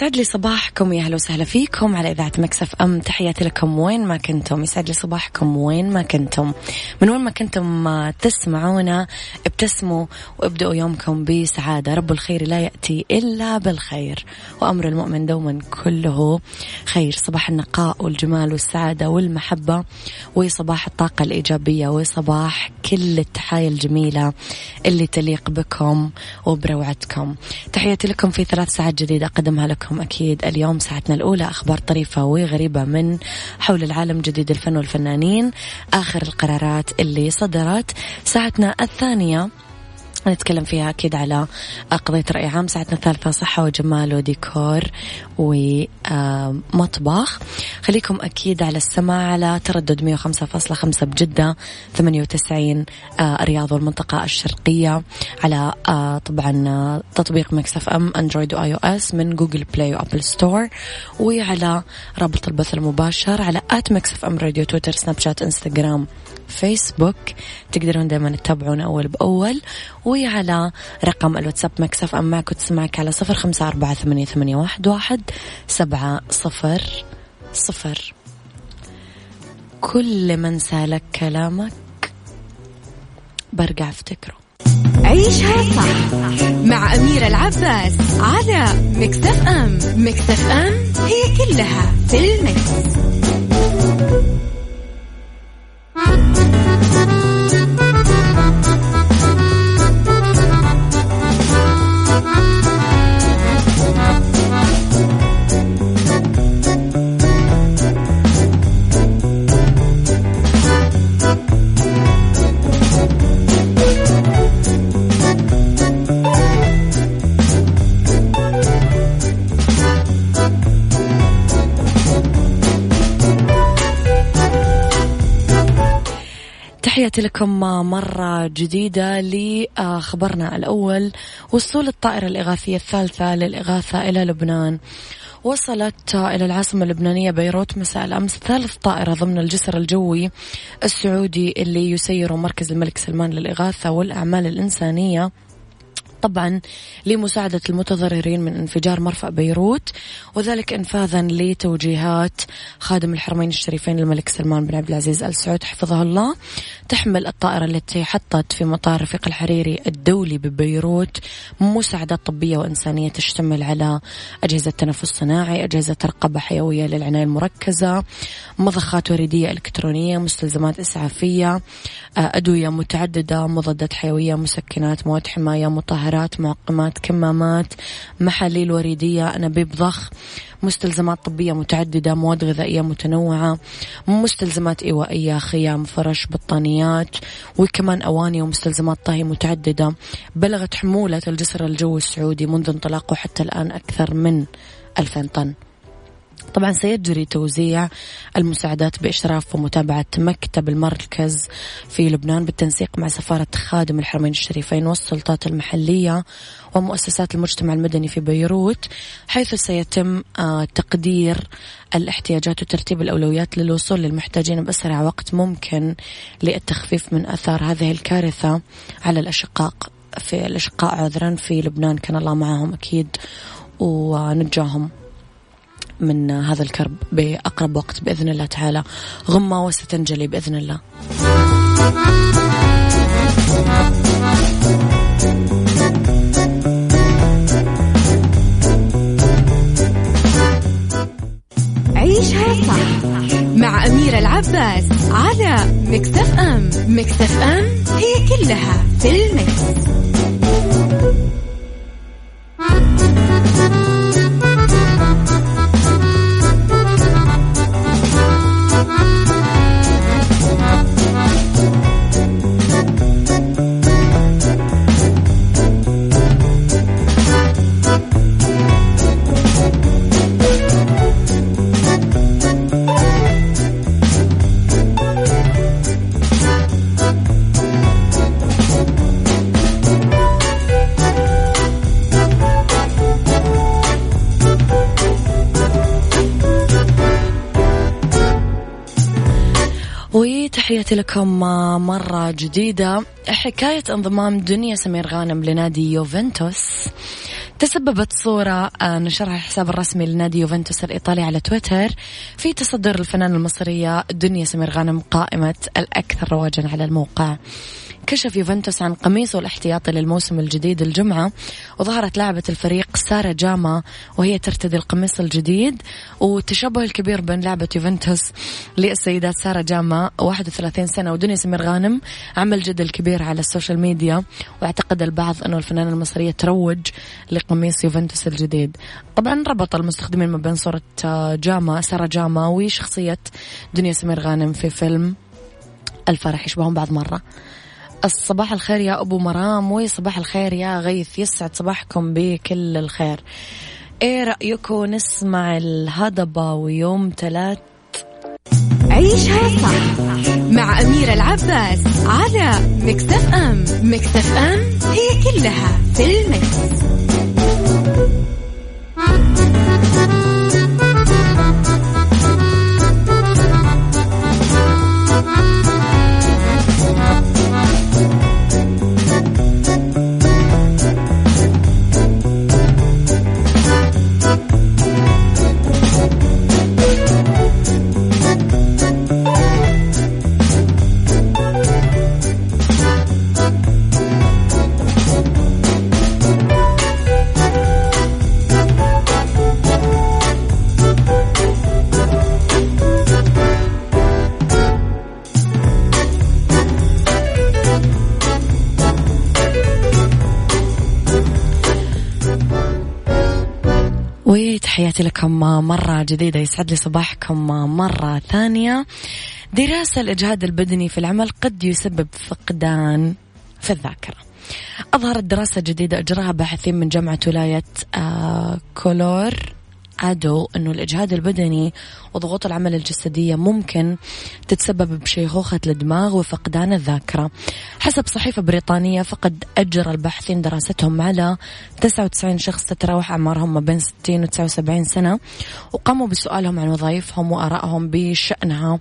يسعد لي صباحكم. يا أهلا وسهلا فيكم على إذاعة مكسف أم. تحياتي لكم وين ما كنتم. يسعد لي صباحكم وين ما كنتم. من وين ما كنتم تسمعونا ابتسموا وابدأوا يومكم بسعادة. رب الخير لا يأتي إلا بالخير. وأمر المؤمن دوما كله خير. صباح النقاء والجمال والسعادة والمحبة وصباح الطاقة الإيجابية وصباح كل التحايا الجميلة اللي تليق بكم وبروعتكم. تحياتي لكم في ثلاث ساعات جديدة أقدمها لكم أكيد اليوم ساعتنا الأولى. أخبار طريفة وغريبة من حول العالم جديد الفن والفنانين آخر القرارات اللي صدرت. ساعتنا الثانية نتكلم فيها أكيد على قضية رأي عام. ساعتنا الثالثة صحة وجمال وديكور. ومطبخ. خليكم أكيد على السماع على تردد 105.5 بجدة 98 الرياض والمنطقة الشرقية على طبعا تطبيق Mix FM Android و iOS من Google Play و App Store وعلى رابط البث المباشر على at Mix FM Radio تويتر سناب شات إنستغرام فيسبوك. تقدرون دائما تتابعونا أول بأول. وعلى رقم الواتساب Mix FM معك وتسمعك على صفر خمسة أربعة ثمانية, واحد. سبعة صفر صفر. كل من سالك كلامك برجع افتكره. عيشها صح مع أميرة العباس على مكتف أم مكتف أم هي كلها في المكس. تحياتي لكم مرة جديدة لخبرنا الأول وصول الطائرة الإغاثية الثالثة للإغاثة إلى لبنان. وصلت إلى العاصمة اللبنانية بيروت مساء الأمس ثالث طائرة ضمن الجسر الجوي السعودي اللي يسيره مركز الملك سلمان للإغاثة والأعمال الإنسانية. طبعا لمساعدة المتضررين من انفجار مرفأ بيروت وذلك انفاذا لتوجيهات خادم الحرمين الشريفين الملك سلمان بن عبد العزيز آل سعود حفظه الله. تحمل الطائرة التي حطت في مطار رفيق الحريري الدولي ببيروت مساعدات طبية وإنسانية تشتمل على أجهزة تنفس صناعي أجهزة رقابة حيوية للعناية المركزة مضخات وريدية إلكترونية مستلزمات إسعافية أدوية متعددة مضادات حيوية مسكنات مواد حماية مطهرة مطهرات معقمات كمامات محاليل وريدية. أنابيب ضخ مستلزمات طبية متعددة مواد غذائية متنوعة مستلزمات إيوائية خيام فرش بطانيات وكمان أواني ومستلزمات طهي متعددة. بلغت حمولة الجسر الجوي السعودي منذ انطلاقه حتى الآن أكثر من 2000 طن. طبعا سيجري توزيع المساعدات بإشراف ومتابعة مكتب المركز في لبنان بالتنسيق مع سفارة خادم الحرمين الشريفين والسلطات المحلية ومؤسسات المجتمع المدني في بيروت حيث سيتم آه، تقدير الاحتياجات وترتيب الأولويات للوصول للمحتاجين بأسرع وقت ممكن للتخفيف من أثار هذه الكارثة على الأشقاء في الأشقاء عذرا في لبنان. كان الله معهم أكيد ونجاهم. من هذا الكرب بأقرب وقت بإذن الله تعالى. غمة وستنجلي بإذن الله. عيشها صح مع أميرة العباس على مكتف أم. مكتف أم هي كلها في المكس. تحياتي لكم مرة جديدة حكاية انضمام دنيا سمير غانم لنادي يوفنتوس. تسببت صورة آه، نشرها الحساب الرسمي لنادي يوفنتوس الإيطالي على تويتر. في تصدر الفنانة المصرية دنيا سمير غانم قائمة الأكثر رواجا على الموقع. كشف يوفنتوس عن قميصه الاحتياطي للموسم الجديد الجمعة وظهرت لاعبة الفريق سارة جاما وهي ترتدي القميص الجديد والتشابه الكبير بين لعبة يوفنتوس للسيدات سارة جاما 31 سنة ودنيا سمير غانم عمل جدل كبير على ال social media واعتقد البعض أنه الفنانة المصرية تروج لقميص يوفنتوس الجديد. طبعا ربط المستخدمين ما بين صورة جاما سارة جاما وشخصية دنيا سمير غانم في فيلم الفرح يشبهون بعض مرة. الصباح الخير يا أبو مرام وصباح الخير يا غيث. يسعد صباحكم بكل الخير. إيه رأيكم نسمع الهضبة ويوم ثلاث عيشها صح مع أميرة العباس على مكتف أم. مكتف أم هي كلها في المكس. تحياتي لكم مرة جديدة يسعد لي صباحكم مرة ثانية. دراسة الإجهاد البدني في العمل قد يسبب فقدان في الذاكرة. أظهرت دراسة جديدة أجراها باحثين من جامعة ولاية آه، كولور. عدوا أنه الإجهاد البدني وضغوط العمل الجسدية ممكن تتسبب بشيخوخة الدماغ وفقدان الذاكرة. حسب صحيفة بريطانية فقد أجرى الباحثين دراستهم على 99 شخص تتراوح أعمارهم ما بين 60 و 79 سنة وقاموا بسؤالهم عن وظائفهم وآرائهم بشأنها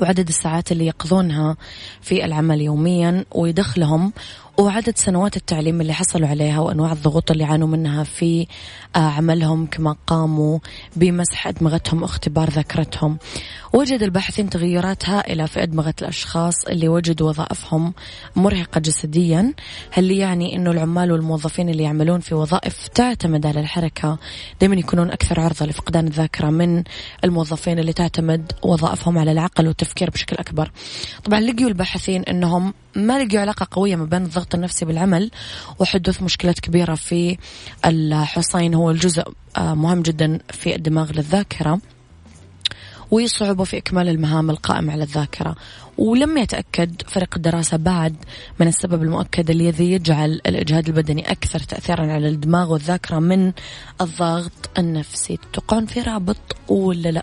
وعدد الساعات اللي يقضونها في العمل يوميا ويدخلهم وعدد سنوات التعليم اللي حصلوا عليها وأنواع الضغوط اللي عانوا منها في آه، عملهم كما قاموا بمسح أدمغتهم واختبار ذاكرتهم. وجد الباحثين تغيرات هائلة في أدمغة الأشخاص اللي وجدوا وظائفهم مرهقة جسديا هل يعني أنه العمال والموظفين اللي يعملون في وظائف تعتمد على الحركة دائما يكونون أكثر عرضة لفقدان الذاكرة من الموظفين اللي تعتمد وظائفهم على العقل والتفكير بشكل أكبر. طبعا لقيوا الباحثين أنهم ما لقيوا علاقة قوية ما بين الضغط النفسي بالعمل وحدوث مشكلات كبيرة في الحصين. هو الجزء آه، مهم جدا في الدماغ للذاكرة وصعوبة في إكمال المهام القائمة على الذاكرة. ولم يتأكد فريق الدراسة بعد من السبب المؤكد الذي يجعل الإجهاد البدني أكثر تأثيرا على الدماغ والذاكرة من الضغط النفسي. تتوقعون في رابط ولا لا؟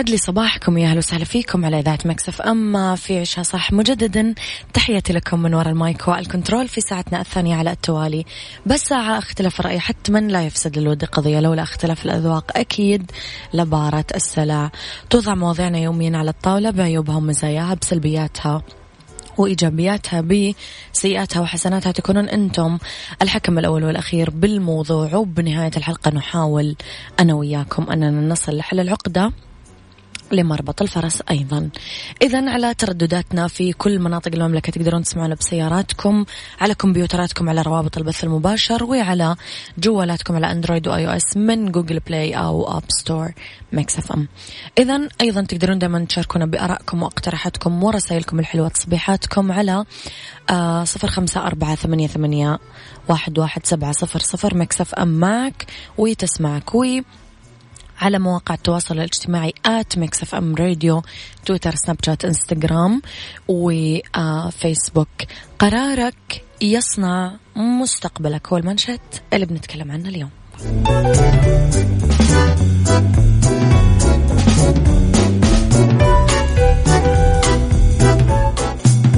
يسعد لي صباحكم يا أهلا وسهلا فيكم على إذاعة Mix FM في عيشها صح. مجددا تحياتي لكم من وراء ال mic وال control في ساعتنا الثانية على التوالي. بس ساعة اختلاف الراي حتما لا يفسد للود قضيه لولا اختلاف الأذواق أكيد لبارت السلع. توضع مواضيعنا يوميا على الطاولة بعيوبها ومزاياها بسلبياتها وإيجابياتها بسيئاتها وحسناتها. تكونون أنتم الحكم الأول والأخير بالموضوع. وبنهاية الحلقة نحاول أنا وياكم أننا نصل لحل العقدة. لمربط الفرس أيضا. إذا على تردداتنا في كل مناطق المملكة تقدرون تسمعونا بسياراتكم على كمبيوتراتكم على روابط البث المباشر وعلى جوالاتكم على Android و iOS من Google Play أو App Store Mix FM إذا أيضا تقدرون دائما تشاركونا بآرائكم وأقتراحاتكم ورسائلكم الحلوة تصبيحاتكم على آه صفر خمسة أربعة ثمانية, ثمانية واحد, واحد سبعة صفر صفر Mix FM معك وتسمعك. وي على مواقع التواصل الاجتماعي at Mix FM Radio تويتر سناب شات انستغرام وفيسبوك. قرارك يصنع مستقبلك. هو المانشيت اللي بنتكلم عنه اليوم.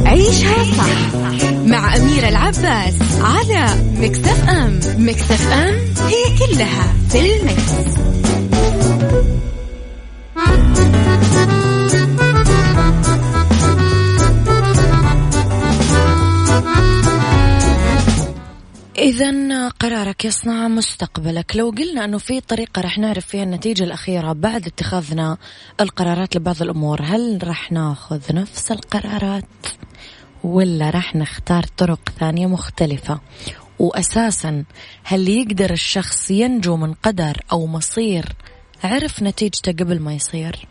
عيشها صح مع أميرة العباس على مكتف أم مكتف أم هي كلها في المكس. إذا قرارك يصنع مستقبلك. لو قلنا أنه في طريقة رح نعرف فيها النتيجة الأخيرة بعد اتخاذنا القرارات لبعض الأمور هل رح ناخذ نفس القرارات ولا رح نختار طرق ثانية مختلفة؟ وأساسا هل يقدر الشخص ينجو من قدر أو مصير عرف نتيجته قبل ما يصير.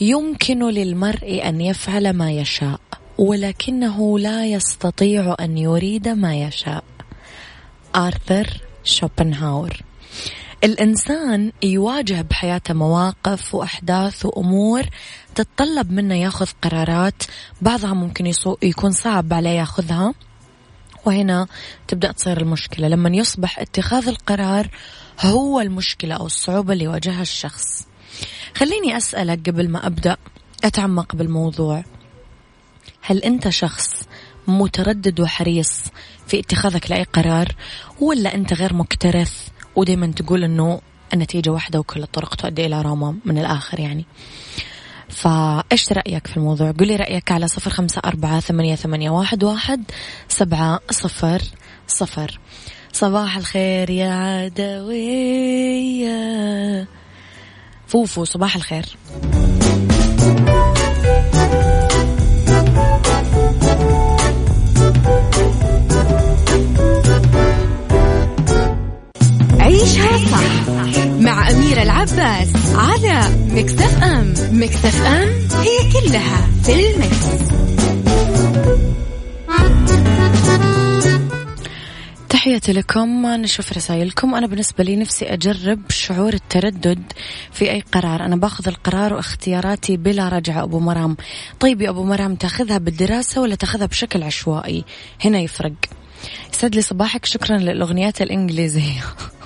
يمكن للمرء أن يفعل ما يشاء ولكنه لا يستطيع أن يريد ما يشاء. آرثر شوبنهاور. الإنسان يواجه بحياته مواقف وأحداث وأمور تتطلب منه ياخذ قرارات بعضها ممكن يكون صعب عليه ياخذها. وهنا تبدأ تصير المشكلة. لما يصبح اتخاذ القرار هو المشكلة أو الصعوبة اللي يواجهها الشخص. خليني أسألك قبل ما أبدأ أتعمق بالموضوع. هل أنت شخص متردد وحريص في اتخاذك لأي قرار ولا أنت غير مكترث ودائما تقول أنه النتيجة واحدة وكل الطرق تؤدي إلى روما من الآخر يعني؟ فإيش رأيك في الموضوع؟ قولي رأيك على صفر خمسة أربعة ثمانية, ثمانية واحد, واحد سبعة صفر صفر. صباح الخير يا عدوية. فوفو صباح الخير. عيشها صح. مع أميرة العباس على مكتف أم. مكتف أم هي كلها في المكس. تحياتي لكم نشوف رسائلكم. أنا بالنسبة لي نفسي أجرب شعور التردد في أي قرار. أنا باخذ القرار واختياراتي بلا رجعة. أبو مرام طيب يا أبو مرام تأخذها بالدراسة ولا تأخذها بشكل عشوائي؟ هنا يفرق. يسعد لي صباحك. شكرا للأغنيات الإنجليزية.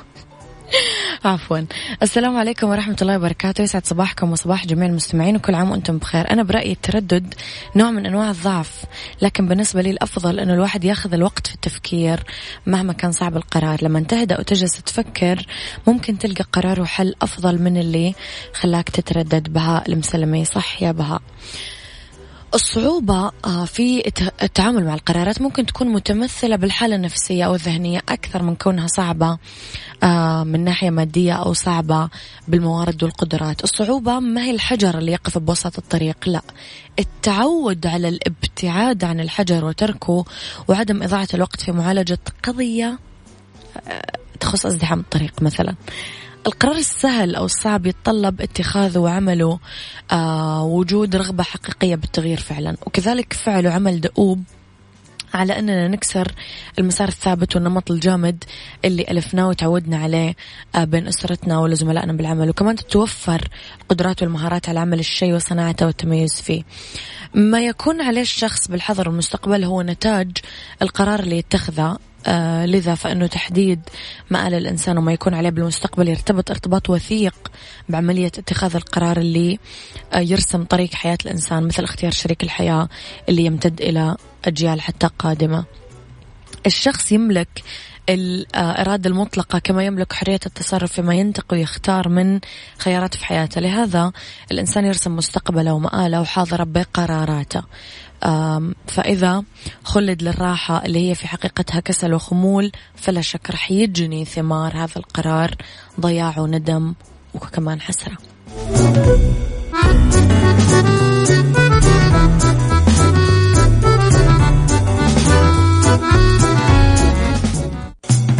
عفوا. السلام عليكم ورحمة الله وبركاته. يسعد صباحكم وصباح جميع المستمعين وكل عام وأنتم بخير. أنا برأيي التردد نوع من أنواع الضعف لكن بالنسبة لي الأفضل أنه الواحد يأخذ الوقت في التفكير مهما كان صعب القرار. لما تهدأ وتجلس تفكر ممكن تلقى قرار وحل أفضل من اللي خلاك تتردد. بهاء المسلمي صح يا بهاء الصعوبة آه، في التعامل مع القرارات ممكن تكون متمثلة بالحالة النفسية أو الذهنية أكثر من كونها صعبة آه، من ناحية مادية أو صعبة بالموارد والقدرات. الصعوبة ما هي الحجر اللي يقف بوسط الطريق لا. التعود على الابتعاد عن الحجر وتركه وعدم إضاعة الوقت في معالجة قضية آه، تخص أزدحام الطريق مثلا. القرار السهل أو الصعب يتطلب اتخاذه وعمله آه وجود رغبة حقيقية بالتغيير فعلا. وكذلك فعل وعمل دؤوب على أننا نكسر المسار الثابت والنمط الجامد اللي ألفناه وتعودنا عليه آه، بين أسرتنا ولزملائنا بالعمل. وكمان تتوفر القدرات والمهارات على عمل الشيء وصناعته والتميز فيه. ما يكون عليه الشخص بالحظر والمستقبل هو نتاج القرار اللي يتخذه. آه لذا فإنه تحديد مآل الإنسان وما يكون عليه بالمستقبل يرتبط ارتباط وثيق بعملية اتخاذ القرار اللي آه يرسم طريق حياة الإنسان مثل اختيار شريك الحياة اللي يمتد إلى أجيال حتى قادمة. الشخص يملك الإرادة المطلقة كما يملك حرية التصرف فيما ينتق ويختار من خيارات في حياته. لهذا الإنسان يرسم مستقبله ومآله وحاضره بقراراته. فإذا خلد للراحة اللي هي في حقيقتها كسل وخمول فلا شك رح يجني ثمار هذا القرار ضياع وندم وكمان حسرة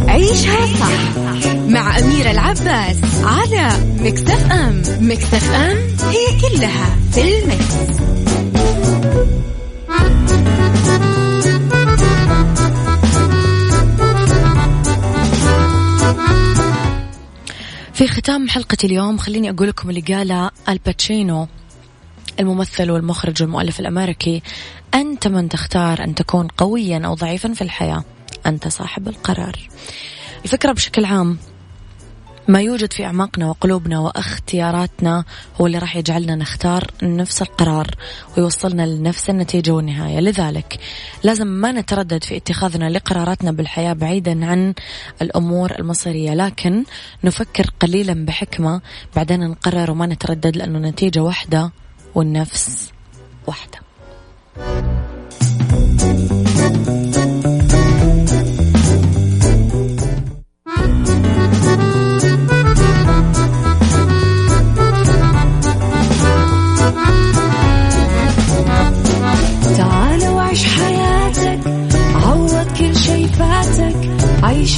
عيشها صح مع أميرة العباس على مكتف أم مكتف أم هي كلها في المكس. حلقة اليوم خليني أقول لكم اللي قاله الباتشينو الممثل والمخرج والمؤلف الأمريكي. أنت من تختار أن تكون قويا أو ضعيفا في الحياة. أنت صاحب القرار. الفكرة بشكل عام ما يوجد في أعماقنا وقلوبنا واختياراتنا هو اللي راح يجعلنا نختار نفس القرار ويوصلنا لنفس النتيجة والنهاية. لذلك لازم ما نتردد في اتخاذنا لقراراتنا بالحياة بعيدا عن الأمور المصيرية لكن نفكر قليلا بحكمة بعدين نقرر وما نتردد لأنه نتيجة واحدة والنفس واحدة.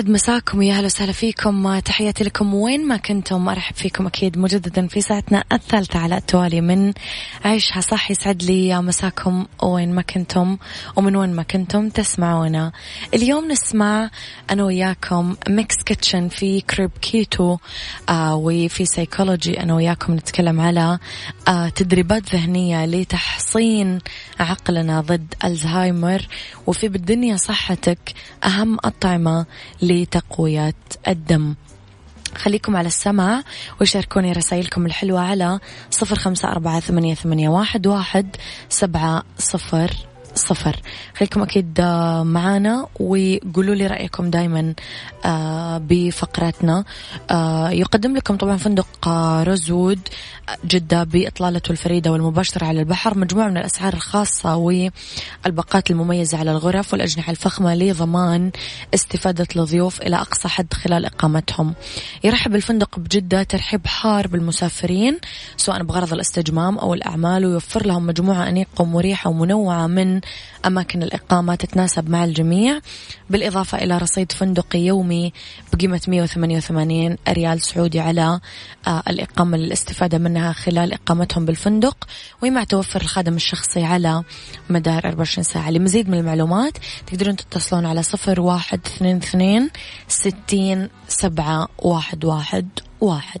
يسعد مساكم يا أهلا وسهلا فيكم. تحياتي لكم وين ما كنتم أرحب فيكم أكيد مجددا في ساعتنا الثالثة على التوالي من عيشها صح. يسعد لي مساكم وين ما كنتم ومن وين ما كنتم تسمعونا. اليوم نسمع أنا وياكم Mix Kitchen في كريب كيتو آه وفي سيكولوجي أنا وياكم نتكلم على آه تدريبات ذهنية لتحصين عقلنا ضد الزهايمر وفي بالدنيا صحتك أهم الأطعمة لتقوية الدم. خليكم على السمع وشاركوني رسائلكم الحلوة على صفر خمسة أربعة ثمانية, واحد سبعة صفر. صفر. خليكم أكيد آه، معانا وقولوا لي رأيكم دايما آه، بفقراتنا. آه، يقدم لكم طبعا فندق روزوود جدة بإطلالته الفريدة والمباشرة على البحر. مجموعة من الأسعار الخاصة والباقات المميزة على الغرف والأجنحة الفخمة لضمان استفادة الضيوف إلى أقصى حد خلال إقامتهم. يرحب الفندق بجدة ترحيب حار بالمسافرين سواء بغرض الاستجمام أو الأعمال ويوفر لهم مجموعة أنيقة ومريحة ومنوعة من أماكن الإقامة تتناسب مع الجميع. بالإضافة إلى رصيد فندقي يومي بقيمة 188 ريال سعودي على آه، الإقامة للاستفادة منها خلال إقامتهم بالفندق. ومع توفر الخادم الشخصي على مدار 24 ساعة. لمزيد من المعلومات تقدرون تتصلون على صفر واحد اثنين اثنين ستين سبعة واحد واحد واحد.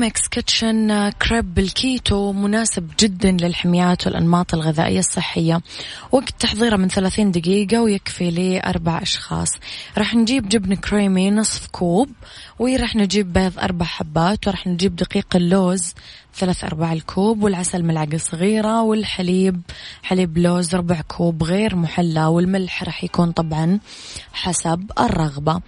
Mix Kitchen كريب بالكيتو مناسب جدا للحميات والأنماط الغذائية الصحية. وقت تحضيره من 30 دقيقة ويكفي لأربع أشخاص. راح نجيب جبن كريمي نصف كوب وراح نجيب بيض أربع حبات وراح نجيب دقيق اللوز. ثلاث أرباع الكوب والعسل ملعقة صغيرة والحليب حليب لوز ربع كوب غير محلى والملح راح يكون طبعا حسب الرغبة.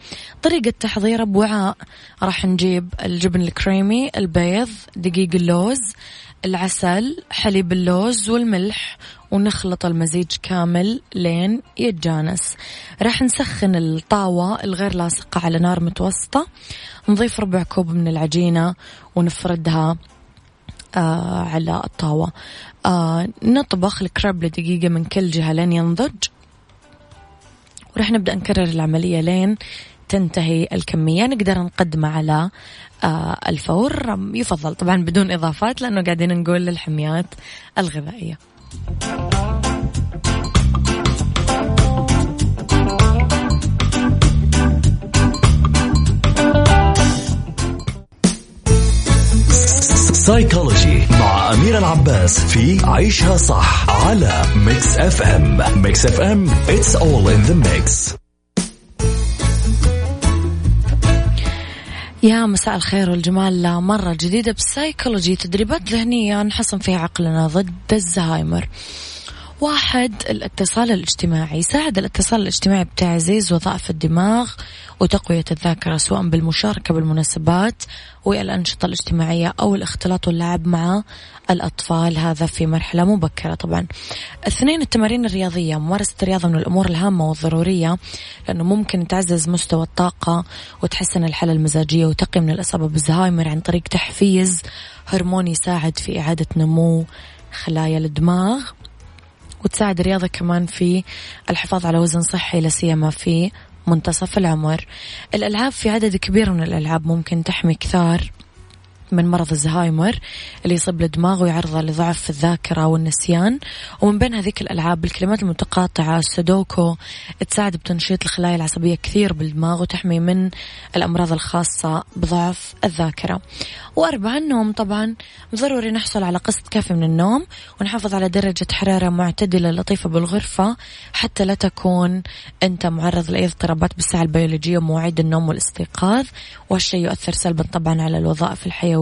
طريقة تحضيره بوعاء راح نجيب الجبن الكريمي البيض دقيق اللوز العسل حليب اللوز والملح ونخلط المزيج كامل لين يتجانس. راح نسخن الطاوة الغير لاصقة على نار متوسطة. نضيف ربع كوب من العجينة ونفردها آه على الطاوة. آه نطبخ الكريب لدقيقة من كل جهة لين ينضج. ورح نبدأ نكرر العملية لين تنتهي الكمية. نقدر نقدمه على آه الفور. يفضل طبعا بدون إضافات لأنه قاعدين نقول للحميات الغذائية. psychology مع أميرة العباس في عيشها صح على Mix FM Mix FM it's all in the mix. يا مساء الخير والجمال مرة جديدة بالسايكولوجي تدريبات ذهنية نحصن فيها عقلنا ضد الزهايمر. واحد الاتصال الاجتماعي. يساعد الاتصال الاجتماعي بتعزيز وظائف الدماغ وتقوية الذاكرة سواء بالمشاركة بالمناسبات والأنشطة الاجتماعية أو الاختلاط واللعب مع الأطفال. هذا في مرحلة مبكرة طبعا. اثنين التمارين الرياضية. ممارسة الرياضة من الأمور الهامة والضرورية لأنه ممكن تعزز مستوى الطاقة وتحسن الحالة المزاجية وتقي من الإصابة بالزهايمر عن طريق تحفيز هرمون يساعد في إعادة نمو خلايا الدماغ. وتساعد الرياضة كمان في الحفاظ على وزن صحي لسيما في منتصف العمر. الألعاب في عدد كبير من الألعاب ممكن تحمي كثار من مرض الزهايمر اللي يصيب الدماغ ويعرضه لضعف في الذاكرة والنسيان. ومن بين هذيك الألعاب الكلمات المتقاطعة السودوكو تساعد بتنشيط الخلايا العصبية كثير بالدماغ وتحمي من الأمراض الخاصة بضعف الذاكرة. وأربعة النوم. طبعا ضروري نحصل على قسط كافي من النوم ونحافظ على درجة حرارة معتدلة لطيفة بالغرفة حتى لا تكون أنت معرض لأي اضطرابات بالساعة البيولوجية ومواعيد النوم والاستيقاظ. والشيء يؤثر سلبا طبعا على الوظائف الحيوية.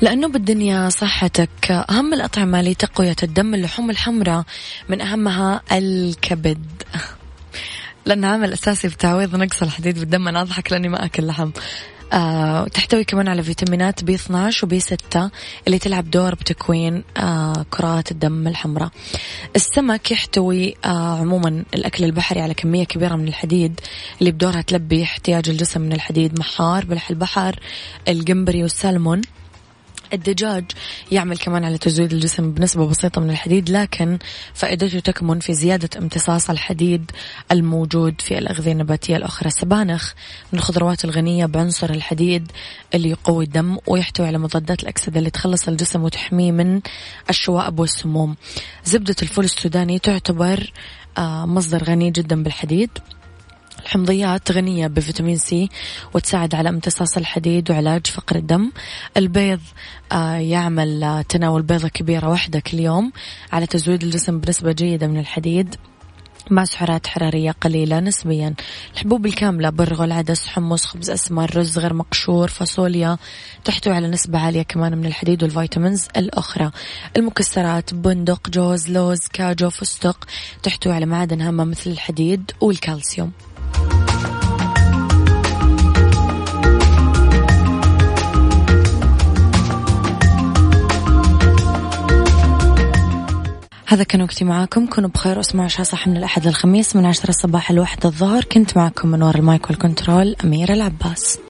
لأنه بالدنيا صحتك أهم الأطعمة لتقوية الدم اللحوم الحمراء من أهمها الكبد. لأنها عامل أساسي في تعويض نقص الحديد بالدم أنا أضحك لأني ما أكل لحم. آه، تحتوي كمان على فيتامينات بي 12 وبي 6 اللي تلعب دور بتكوين آه، كرات الدم الحمراء. السمك يحتوي آه، عموما الأكل البحري على كمية كبيرة من الحديد اللي بدورها تلبي احتياج الجسم من الحديد. محار بلح البحر الجمبري والسلمون الدجاج يعمل كمان على تزويد الجسم بنسبة بسيطة من الحديد لكن فائدته تكمن في زيادة امتصاص الحديد الموجود في الأغذية النباتية الأخرى. السبانخ من الخضروات الغنية بعنصر الحديد اللي يقوي الدم ويحتوي على مضادات الأكسدة اللي تخلص الجسم وتحميه من الشوائب والسموم زبدة الفول السوداني تعتبر آه، مصدر غني جدا بالحديد. الحمضيات غنية بفيتامين سي وتساعد على امتصاص الحديد وعلاج فقر الدم. البيض آه، يعمل آه، تناول بيضة كبيرة واحدة كل يوم على تزويد الجسم بنسبة جيدة من الحديد. مع سعرات حرارية قليلة نسبيا. الحبوب الكاملة برغل عدس حمص خبز أسمر رز غير مقشور فاصوليا تحتوي على نسبة عالية كمان من الحديد وال vitamins الأخرى. المكسرات بندق جوز لوز كاجو فستق تحتوي على معادن هامة مثل الحديد والكالسيوم. هذا كان وقتي معاكم. كونوا بخير واسمعوا عيشها صح من الأحد للخميس من عشرة الصباح للواحد الظهر. كنت معكم من وراء ال mic وال control أميرة العباس.